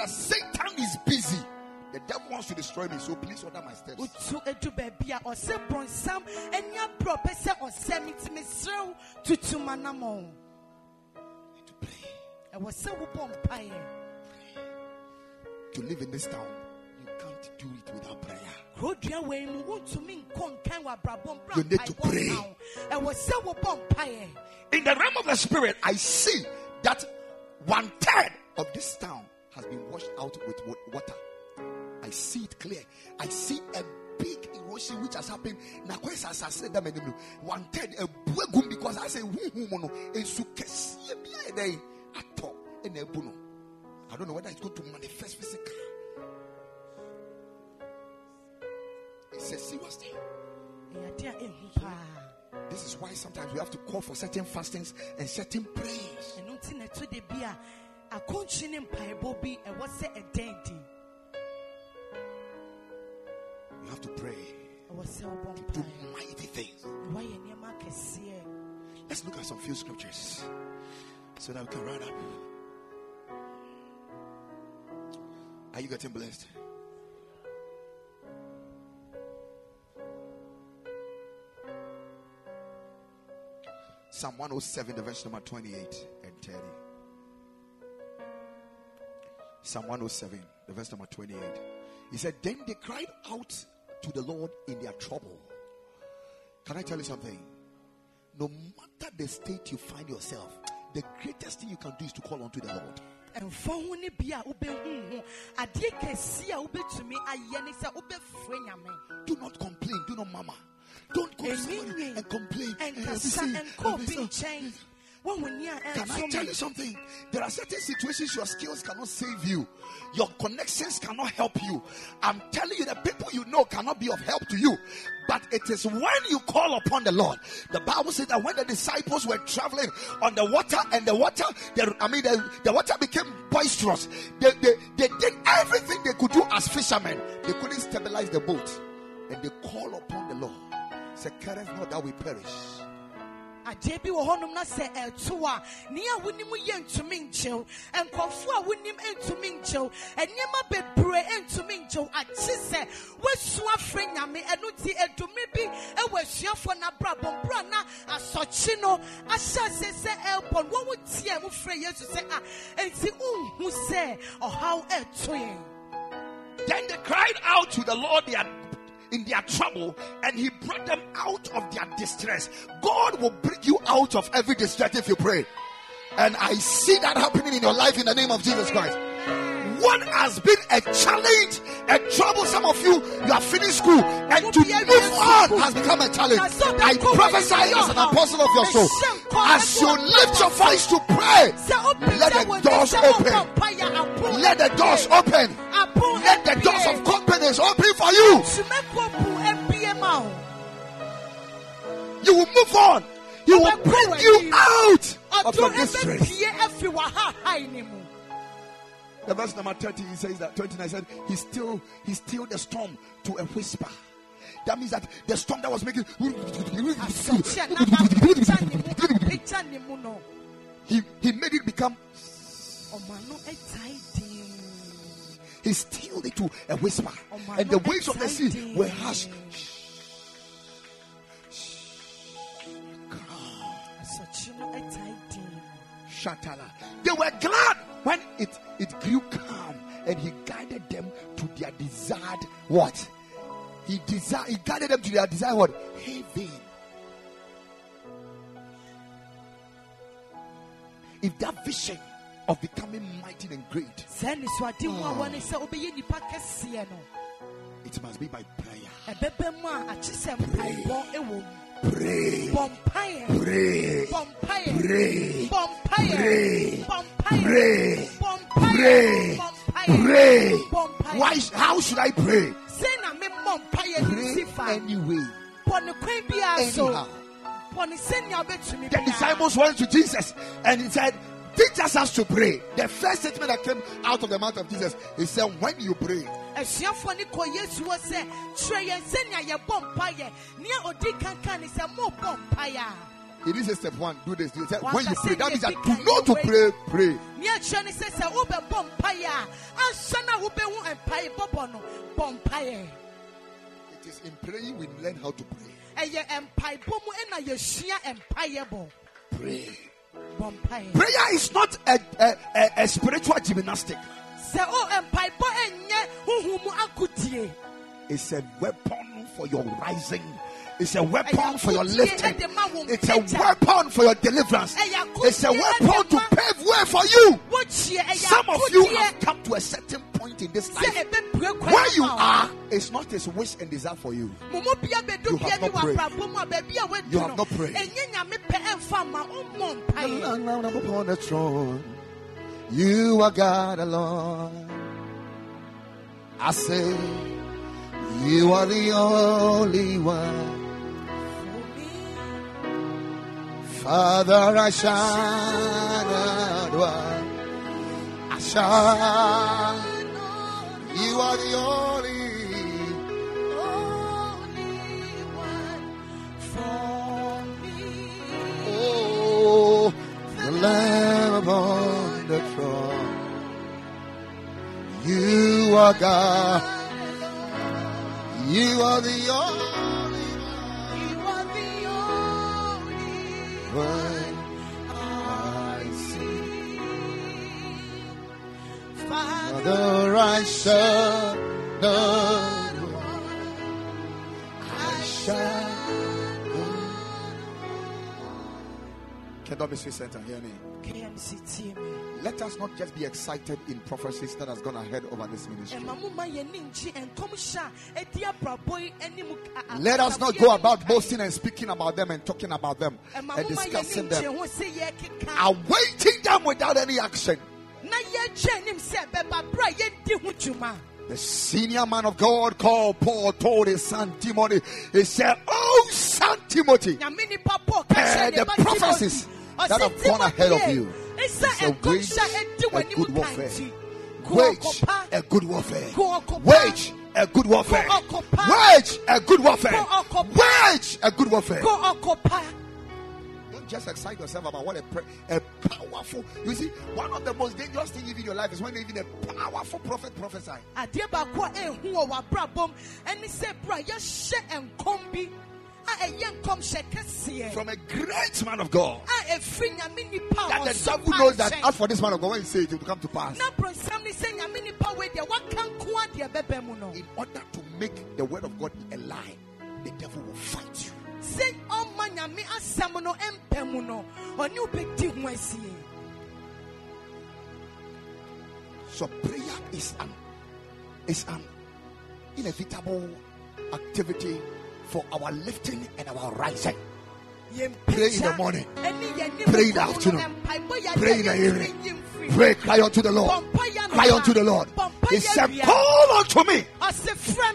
That Satan is busy. The devil wants to destroy me, so please order my steps. wotu edu a ɔsɛ brɔnsam ɛni aborɔ pɛ sɛ ɔsɛ mi ti mi serew tutu ma namɔ To pray, ɛwɔ sɛ wobɔ mpaeɛ to live in this town, you can't do it without prayer. kurodua wei mu wontumi nkɔ nkan wɔ abrabɔ mbra You need to pray. nka wo. ɛwɔ sɛ wobɔ mpaeɛ In the realm of the spirit, I see that one third of this town has been washed out with water. I see it clear. I see a big erosion which has happened. Na kwa sa sa se da menim no. One third a buegum because I say hu hu mo no ensu kese bi a dey ato na ebu. I don't know whether it's going to manifest physically. It's a serious thing. ɛyɛ adeɛ a ɛhu paa This is why sometimes we have to call for certain fastings and certain prayers. Ɛno nti na ɛtɔ bi a akɔntwi ne mpaebɔ bi ɛwɔ sɛ ɛdɛn di You have to pray ɛwɔ sɛ wobɔ to do mighty things. na woayɛ nneɛma akɛseɛ Let's look at some few scriptures so that we can run up. Are you getting blessed? Psalm 107, the verse number 28 and 30. Psalm 107, the verse number 28. He said, Then they cried out to the Lord in their trouble. Can I tell you something? No matter the state you find yourself, the greatest thing you can do is to call unto the Lord. ɛmfa ho ne bi a wobɛhu ho adeɛ kɛseɛ a wobɛtumi ayɛ ne sɛ wobɛfrɛ nyame Do not complain. Do not murmur. Don't go and complain. Eh, ɛnkasa see, ɛnkɔ eh, obi so- nkyɛn woahoni a Can I tell you something? There are certain situations your skills cannot save you, your connections cannot help you. I'm telling you, the people you know cannot be of help to you. But it is when you call upon the Lord. The Bible says that when the disciples were traveling on the water, and the water, the, I mean, the, the water became boisterous. They, they, they did everything they could do as fishermen. They couldn't stabilize the boat, and they call upon the Lord. Say, "Careth not that we perish." Adeɛ bi wɔ hɔnom na sɛ ɛto a nea wonim yɛ ntumi nkyɛw nkɔfoɔ a wonim ntumi nkyɛw nneɛma bebree ntumi nkyɛw akyi sɛ woasu afrɛ nyame. Ɛno nti edumi bi ɛwɔ asuafoɔ n'abrabɔ mbura na asɔkye no ahyɛ ase sɛ ɛɛbɔ no. Wɔn tie mu frɛ yesu sɛ ah, a nti nhu sɛ ɔhaw yɛn. Then they cried out to the Lord their, in their trouble, and He brought them out of their distress. God will bring you out of every distress if you pray. And I see that happening in your life in the name of Jesus Christ. What has been a challenge, a trouble? Some of you, you have finished school, and to move on has become a challenge. I prophesy as an apostle of your soul. As you lift your voice to pray, let the doors open. Let the doors open. Doors open for you. You will move on. He will bring you out of your distress. The verse number 30 he says that 29 said he still he still the storm to a whisper. That means that the storm that was making he, he made it become he stilled it to a whisper. And the waves of the sea were hushed. Shatala. They were glad when it, it grew calm and he guided them to their desired what? He desired he guided them to their desired what? Haven. If that vision of becoming mighty and great, ah. it must be by prayer. Pray. Pray. Pray. Pray. Pray. Pray. Pray. Pray. Why? How should I pray? Pray anyway. Anyhow. The disciples went to Jesus and he said, Teach us how to pray. The first statement that came out of the mouth of Jesus, he said, When you pray, asuafoɔ ne kɔ yesu hɔ sɛ kyerɛ yɛn sɛnea yɛbɔ mpaeɛ nea ɔdi kankan ne sɛ mobɔ mpaeɛ It is a step one. Do this. Do this. When you pray, that means that to know to pray, pray. nea kyerɛ ne sɛ sɛ wobɛbɔ mpaeɛ a ansa na wobɛhu mpaeɛ bɔbɔ no bɔ mpaeɛ It is in praying we learn how to pray. ɛyɛ mpaebɔ mu ɛna yɛsua mpaeɛ bɔ Pray. Prayer is not a, a, a, a spiritual gymnastic. Sɛ o mpaebɔ ɛnyɛ huhu mu akodie It's a weapon for your rising. It's a weapon for your lifting. It's a weapon for your deliverance. It's a weapon to pave way for you. Some of you have come to a certain point in this life. Where you are is not his wish and desire for you. mo mu bia bedu You have not prayed. abrabɔ mu a baabi a You have no not prayed. ɛnyɛ nyame pɛ ɛmfa ma ɔmmɔ mpaeɛ upon the throne. You are God alone. I say, you are the only one. Father, I shine, I shine. You are the only. Only one for me. Oh, the Lamb upon the throne. You are God. You are the only one. You are the only one I see. Father, I surrender. I surrender. Can't shall. Kedobisi Center, hear me. KMC team. Let us not just be excited in prophecies that has gone ahead over this ministry. Let us not go about boasting and speaking about them and talking about them and discussing them. Awaiting them without any action. The senior man of God called Paul told his son Timothy, he said, Oh, son Timothy, uh, the prophecies that have gone ahead of you it's a wage a good warfare. wage a good warfare. Wage a good warfare. Wage a good warfare. Wage a good warfare. Don't just excite yourself about what a, pre- a powerful. You see, one of the most dangerous things in your life is when even a powerful prophet prophesy. Adeɛ baako a ɛhu wɔ w'abrabɔm ɛne sɛ bra yɛhyɛ nkɔm bi a ɛyɛ nkɔmhyɛ kɛseɛ From a great man of God. a ɛfiri nyame nipa That the devil knows that as for this man of God, when he say it, it will come to pass. na brɔnsam ne sɛ nyame nipa wei deɛ waka nko adeɛ bɛbɛ mu no In order to make the word of God a lie, the devil will fight you. sɛ ɔma nyame asɛm no ɛmpɛ mu no ɔne wobɛdi ho asie So prayer is an is an inevitable activity for our lifting and our rising. Pray in the morning. Pray in the afternoon. Pray in the evening. Pray, cry unto the Lord. Cry unto the Lord. He said, Call unto me.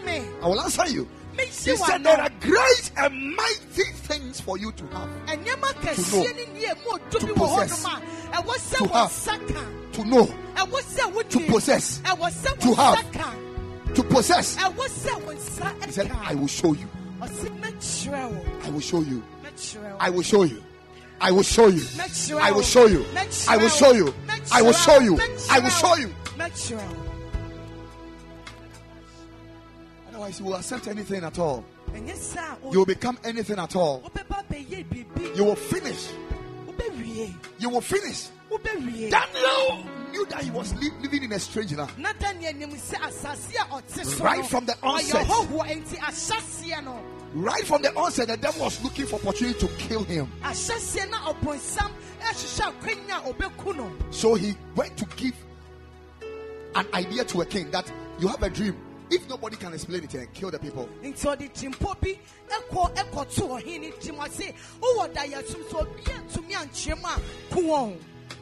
me I will answer you. He said, There are great and mighty things for you to have. ɛnneɛma kɛseɛ ne nneɛ mu ɔdu To possess. hɔnom a ɛwɔ sɛ To have. To know, ɛwɔ sɛ wode To possess. To have. to possess. He said, I will show you. Ɔse mɛkyerɛ wo I will show you. I will show you. I will show you. I will show you. I will show you. I will show you. I will show you. Otherwise, you will accept anything at all. a You will become anything at all. biribi You will finish. You will finish. Daniel knew that he was li- living in a strange land. na daniel nim sɛ asase a ɔte so Right from the onset. hɔhoɔ enti ahyɛseɛ no Right from the onset, the devil was looking for opportunity to kill him. ahyɛseɛ na ɔbɔnsam ɛhyehyɛ akwanya a ɔbɛku no So he went to give an idea to a king that you have a dream. If nobody can explain it, then kill the people.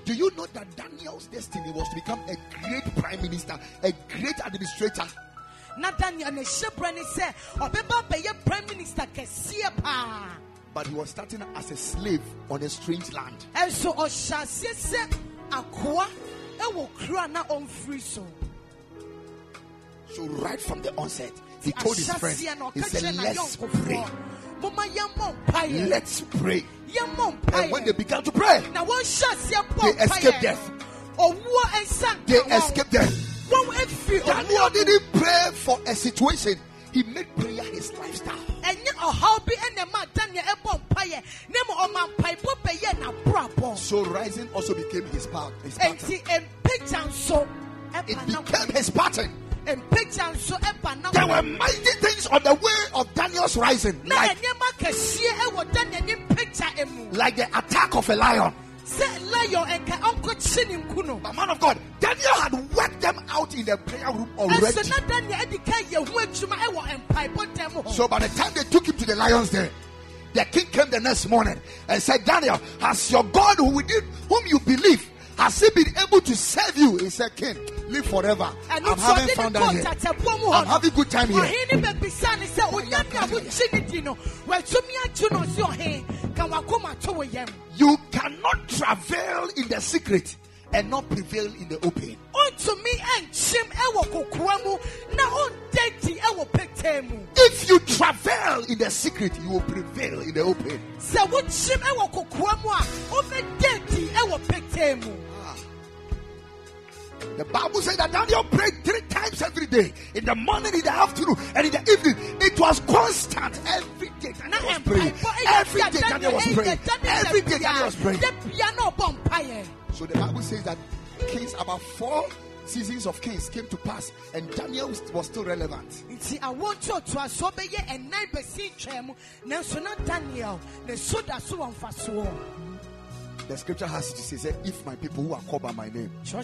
Nti ɔde timpɔ bi ɛkɔ ɛkɔto ɔhene ne tim ɔse wowɔ dayɛsom sɛ obi antumi ankyerɛ mu a ku wɔn Do you know that Daniel's destiny was to become a great prime minister, a great administrator? na daniel ne hyɛ berɛ ne sɛ ɔbɛba bɛyɛ prime minister kɛseɛ paa But he was starting as a slave on a strange land. ɛnso ɔhyɛ aseɛ sɛ akoa ɛwɔ kuro a na ɔmfiri so So right from the onset, he told his friends, he said, let's pray. N'ayɔnkofoɔ moma yɛmmɔ mpaeɛ Let's pray. And when they began to pray, na wɔnhyɛ aseɛ They escaped death. they escaped afiri Daniel didn't pray for a situation, he made prayer his lifestyle. ɛnyɛ ɔhaw bi ɛna ɛma daniel ɛbɔ mpaeɛ na mu ɔma mpaebɔ bɛyɛ n'abrabɔ So rising also became his part. His pattern. enti mpagya nso It became his pattern. Mpagya nso ɛba na There were mighty things on the way of Daniel's rising, like, nneɛma kɛseɛ ɛwɔ daniel ne like the attack of a lion. sɛ lion ɛnka ɔnkɔkye ne nku no But man of God, Daniel had worked them out in the prayer room already. na daniel ɛdi ka yɛ ho adwuma ɛwɔ mpaebɔ dɛm hɔ So by the time they took him to the lions there, the king came the next morning and said, Daniel, has your God who within whom you believe, has he been able to save you? He said, King, live forever. I'm ɛno nti having fun down here. I'm having good time here. ɔhene bɛbisa ne sɛ onyame a wogye ne di no watumi agye no ɔse ɔhe ka wakoma to wo yam You cannot travel in the secret and not prevail in the open. ɔntumi ɛnkyem ɛwɔ kokoa mu na ɔnda di ɛwɔ petee mu If you travel in the secret, you will prevail in the open. Sɛ wokyem ɛwɔ kokoa mu a wobɛda di ɛwɔ petee mu The Bible said that Daniel prayed three times every day in the morning, in the afternoon, and in the evening. It was constant every day. Daniel eh, was praying. Every day Daniel was praying. Every day Daniel was praying. da bia na ɔbɔ mpaeɛ So the Bible says that kings, about four seasons of kings came to pass, and Daniel was still relevant. nti awo ntoatoasoɔ bɛyɛ ɛnan bɛsi ntwɛn mu nanso na daniel ne so da so mfasoɔ The scripture has it to say, say, If my people who are called by my name shall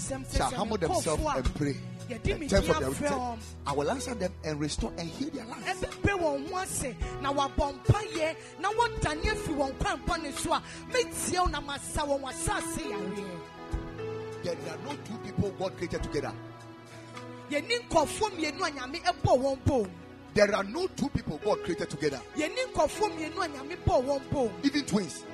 humble themselves and pray and turn from their wicked, I will answer them and restore and heal their land. ɛbɛbrɛ wɔn ho ase na wabɔ mpaeɛ na wɔdane afiri wɔn kwanpɔne so a mɛtie wo na masa wɔn asase yareɛ There are no two people God created together. yɛni nkɔfoɔ mmienu a nyame ɛbɔ wɔn bom There are no two people God created together. yɛni nkɔfoɔ mmienu a nyame bɔ wɔn bom Even twins.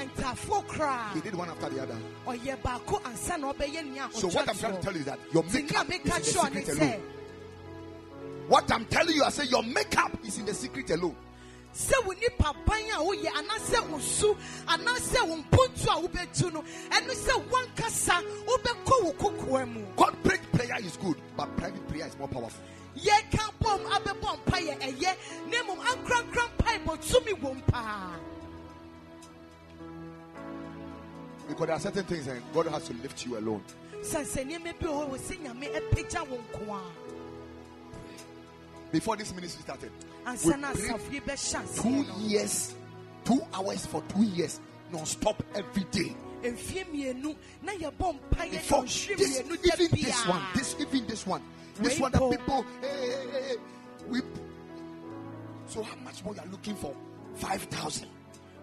He did one after the other. ɔyɛ baako ansa na ɔbɛyɛ nea So what I'm trying to tell you is that your makeup is in the secret alone. What I'm telling you, I say your makeup is in the secret alone. sɛ wo nipa ban a woyɛ anaasɛ wo su anaasɛ wo mpontu a wobɛtu no ɛno sɛ wankasa wobɛkɔ wo kokoa mu Corporate prayer is good, but private prayer is more powerful. yɛka bɔm abɛbɔ mpayɛ ɛyɛ na mmom ankorankora mpaebɔ tumi wɔ paa Because there are certain things and God has to lift you alone. sɛ sɛ nneɛma bi wɔ hɔ wɔ sɛ nyame apagya wo nko a Before this ministry started, ansa na prayed asafo yi bɛhyɛ two years, two hours for two years, non-stop every day. mfie mmienu na yɛbɔ mpayɛ Before this, even this one, this even this one, this one that Paul. people, hey, hey, hey, we. So how much more you are looking for? Five thousand.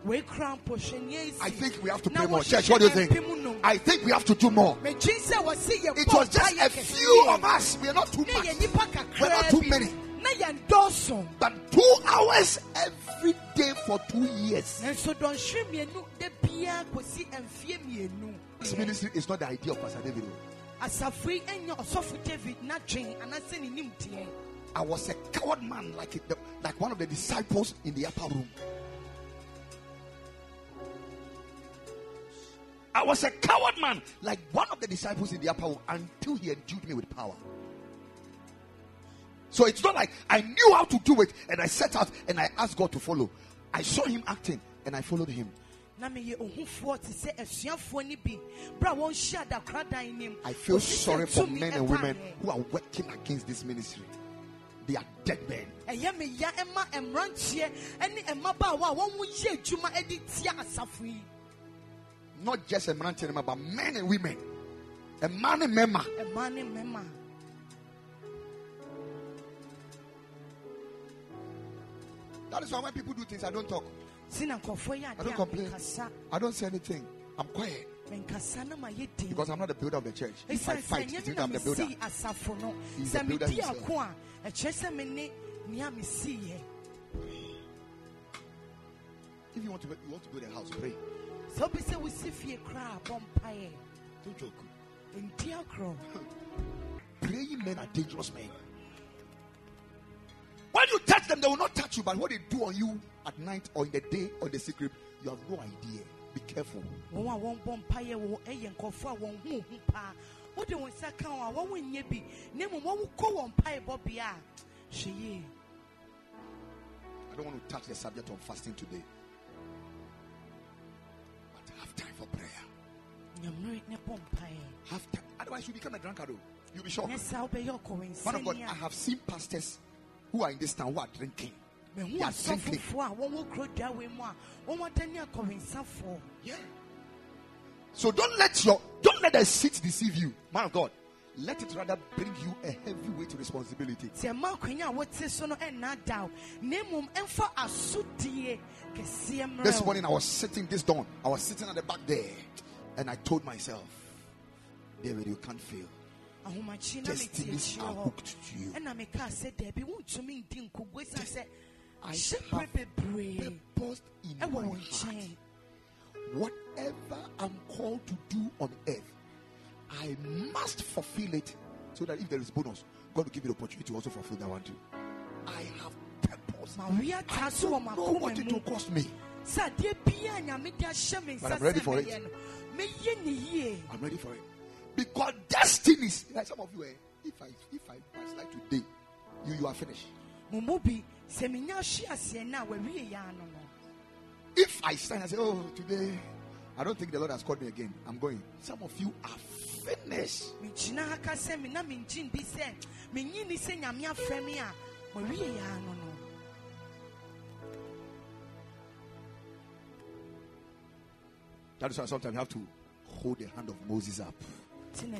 I think we have to pray more. Church, what do you think? I think we have to do more. It was just a few of us. We are not too much. We're not too many. But two hours every day for two years. nanso dɔnhwere mmienu da biara kɔsi mfie mmienu This ministry is not the idea of Pastor David. asafo yi anya ɔsɔfo david n'adwen anaasɛ ne nimteɛ I was a coward man, like it, like one of the disciples in the upper room. I was a coward man, like one of the disciples in the upper room, until he endued me with power. So it's not like I knew how to do it and I set out and I asked God to follow. I saw him acting and I followed him. na meyɛ ohufoɔ te sɛ asuafoɔ no bi berɛ a wɔnhyia adakoradan nim I feel sorry for men and women who are working against this ministry. They are dead men. Not just a man, but men and women. A man and member. mmaa ne mmarima That is why when people do things, I don't talk. si na nkurɔfoɔ yɛ I don't complain. I don't say anything. I'm quiet menkasa na ma yɛ din because I'm not the builder of the church. If I fight, me means I'm the builder. He's the builder himself. ako a ɛkyerɛ sɛ me ne nea mesiiɛ If you want to, you want to build a house, pray. Sɛ wopɛ sɛ wosi fie koraa a, bɔ mpaeɛ Don't joke. nti akorɔ Praying men are dangerous men. When you touch them, they will not touch you. But what they do on you at night or in the day or the secret, you have no idea. Be careful. wɔn a wɔmbɔ mpaeɛ wɔ ɛyɛ nkɔfoɔ a wɔn ho hu paa wode wɔn nsa ka wɔn a wɔn nyɛ bi na mmom wɔn kɔ wɔn mpaeɛbɔ bea a hwɛ yie I don't want to touch the subject of fasting today. Have time. Otherwise, you become a drunkard. oh. You'll be shocked. nyɛ saa wobɛyɛ Man of God, I have seen pastors who are in this town who are drinking. They are drinking. asɔfofoɔ a wɔwɔ kuro dua mu a wɔn adane akɔwensafoɔ Yeah. So don't let your don't let the seat deceive you, man of God. Let it rather bring you a heavyweight responsibility. sɛ ɛma akonnwa a wɔte so no ɛnna da o na mmom ɛmfa asodie kɛseɛ mmerɛ This morning I was sitting this dawn. I was sitting at the back there, and I told myself, David, you can't fail. Destinies are hooked to you. ɛna mekaa sɛ daabi wontumi ndi nkogbo ɛsiane sɛ I have purposed in my heart. Whatever I'm called to do on earth, I must fulfill it so that if there is bonus, God will give me the opportunity to also fulfill that one too. I have purpose. ma wia I taa so wɔ don't know what it will cost me. sɛ adeɛ biaa nyame de ahyɛ me But I'm ready for it. Mɛyɛ no mɛyɛ ne yie I'm ready for it. Because destinies, like some of you, eh, if I if I backslide today, you you are finished. mo mu bi sɛ menya hwe aseɛ no a wawie yɛ ano no If I stand and say, Oh, today I don't think the Lord has called me again. I'm going. Some of you are finished. That is why sometimes you have to hold the hand of Moses up.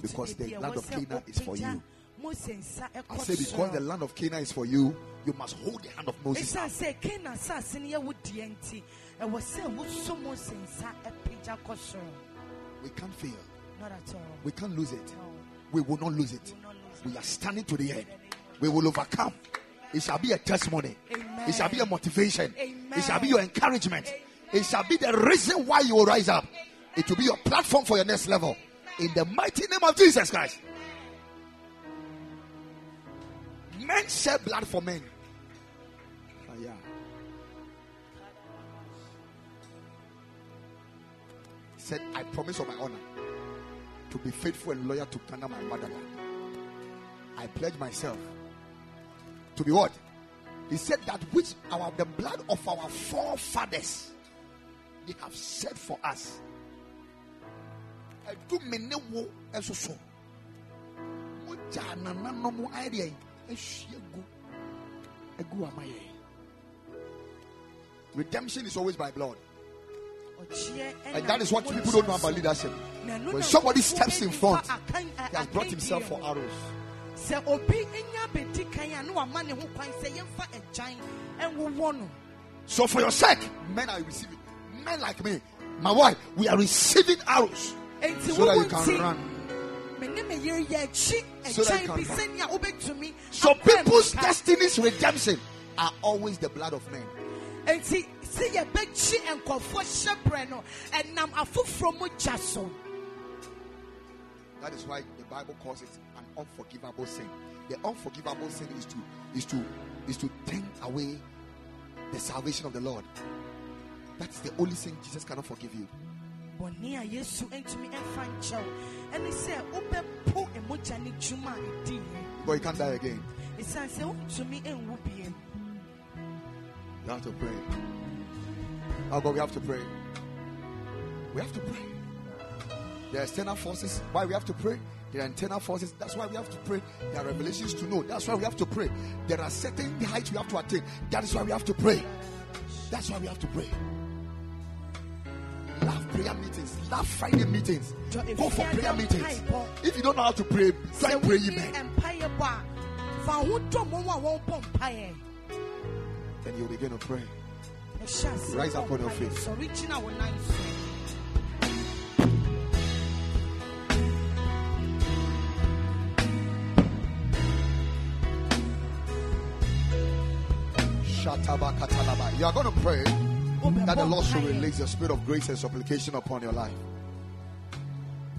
Because the land of Canaan is for you. I say because the land of Canaan is for you, you must hold the hand of Moses. up. ɛsiane sɛ kana asase no yɛ wo deɛ nti ɛwɔ sɛ woso mose nsa apagya kɔ soro We can't fail. not at all We can't lose it. no, We will not lose it. not lose We are standing to the end. We will overcome. It shall be a testimony. It shall be a motivation. It shall be your encouragement. It shall be the reason why you will rise up. It will be your platform for your next level. In the mighty name of Jesus Christ. Men shed blood for men. Yeah. Said, I promise on my honor to be faithful and loyal to Ghana, my motherland. I pledge myself to be what? He said that which our the blood of our forefathers they have said for us. Do mene wo ɛso so. Mogya nananom ayɛ deɛ ahyia gu agu ama yɛn. Redemption is always by blood. And that is what people don't know about leadership. When somebody steps in front, he has brought himself for arrows. sɛ obi nya bɛdi kan a na wama ne ho kwan sɛ yɛmfa agyan ɛwowɔ no So for your sake, men are receiving. Men like me, my wife, we are receiving arrows so that you can run. me ne me yere yɛakyi So that you can wobɛtumi So people's destinies redemption are always the blood of men. enti sɛ yɛbɛkyi nkɔfoɔ hyɛbrɛ no ɛnam afoforɔ mu gya so That is why the Bible calls it an unforgivable sin. The unforgivable sin is to is to is to turn away the salvation of the Lord. That is the only sin Jesus cannot forgive you. bɔne a yesu ntumi ɛmfa nkyɛw ɛne sɛ wobɛpo mogya ne dwuma a ɛdiiɛ But you can't die again. ɛsiane sɛ wontumi nwu biem You have to pray. Oh God, we have to pray. We have to pray. There are external forces. Why we have to pray? There are internal forces. That's why we have to pray. There are revelations to know. That's why we have to pray. There are certain heights we have to attain. That is why we have to pray. That's why we have to pray. Love prayer meetings. Love Friday meetings. Go for prayer meetings. If you don't know how to pray, try praying, wonni man. mpaeɛ bɔ a fa ho dɔ mo a wɔmpɔ mpaeɛ Then you'll begin to pray. Rise up on your feet. sɔre gyina wo nan so Shatabakatalaba. You are going to pray. That the Lord should release the spirit of grace and supplication upon your life.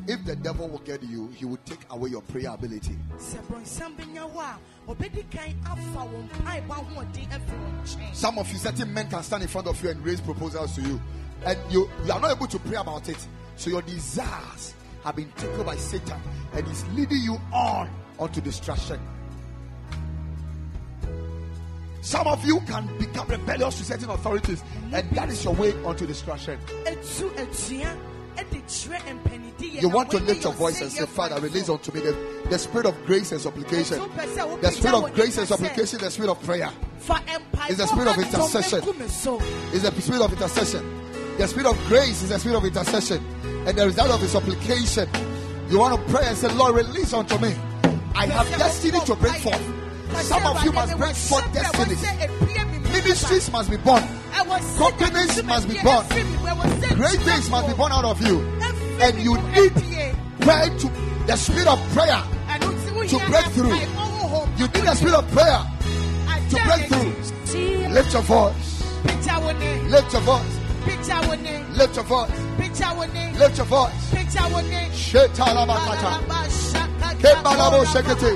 If the devil will get you, he will take away your prayer ability. sɛ brɔnsam bɛnya hɔ a ɔbɛdi kan afa wo mpaebɔ ahoɔden afiri wo nkyɛn Some of you, certain men can stand in front of you and raise proposals to you, and you, you are not able to pray about it. So your desires have been taken by Satan and is leading you on onto destruction. Some of you can become rebellious to certain authorities, and that is your way onto destruction. etu atua ɛde kyerɛ mpanidi yɛ You want to lift your voice and say, Father, release so." unto me the, the spirit of grace and supplication. Nso pɛ sɛ The spirit of grace and supplication, the spirit of prayer. It's the spirit of intercession. egu me so. is the spirit of intercession. The spirit of grace is the spirit of intercession. And the result of his supplication. You want to pray and say, Lord, release unto me. I have destiny to bring forth. Some of you must bring forth destinies. Ministries must be born. Companies must be born. Great things must be born out of you. And you need prayer to the spirit of prayer. to break through. You need the spirit of prayer to break through. Lift your voice. Lift your voice. Lift your voice. Lift your voice. Shetalabakata. Kebalabo shekete.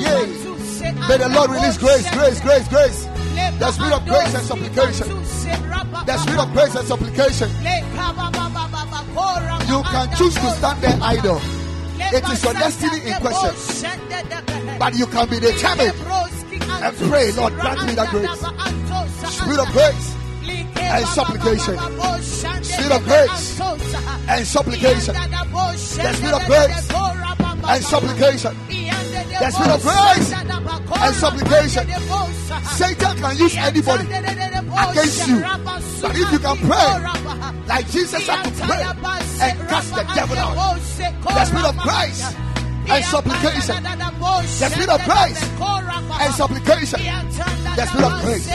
Yea. May the Lord release grace, grace, grace, grace. The spirit of grace and supplication. The spirit of grace and supplication. You can choose to stand there idle. It is your destiny in question. But you can be determined and pray, Lord, grant me that grace. Spirit of grace and supplication. Spirit of grace and supplication. The spirit of grace and supplication. The spirit of grace and supplication. Satan can use anybody against you. But if you can pray, like Jesus had to pray and cast the devil out. The spirit of grace and supplication. The spirit of grace and supplication. The spirit of grace.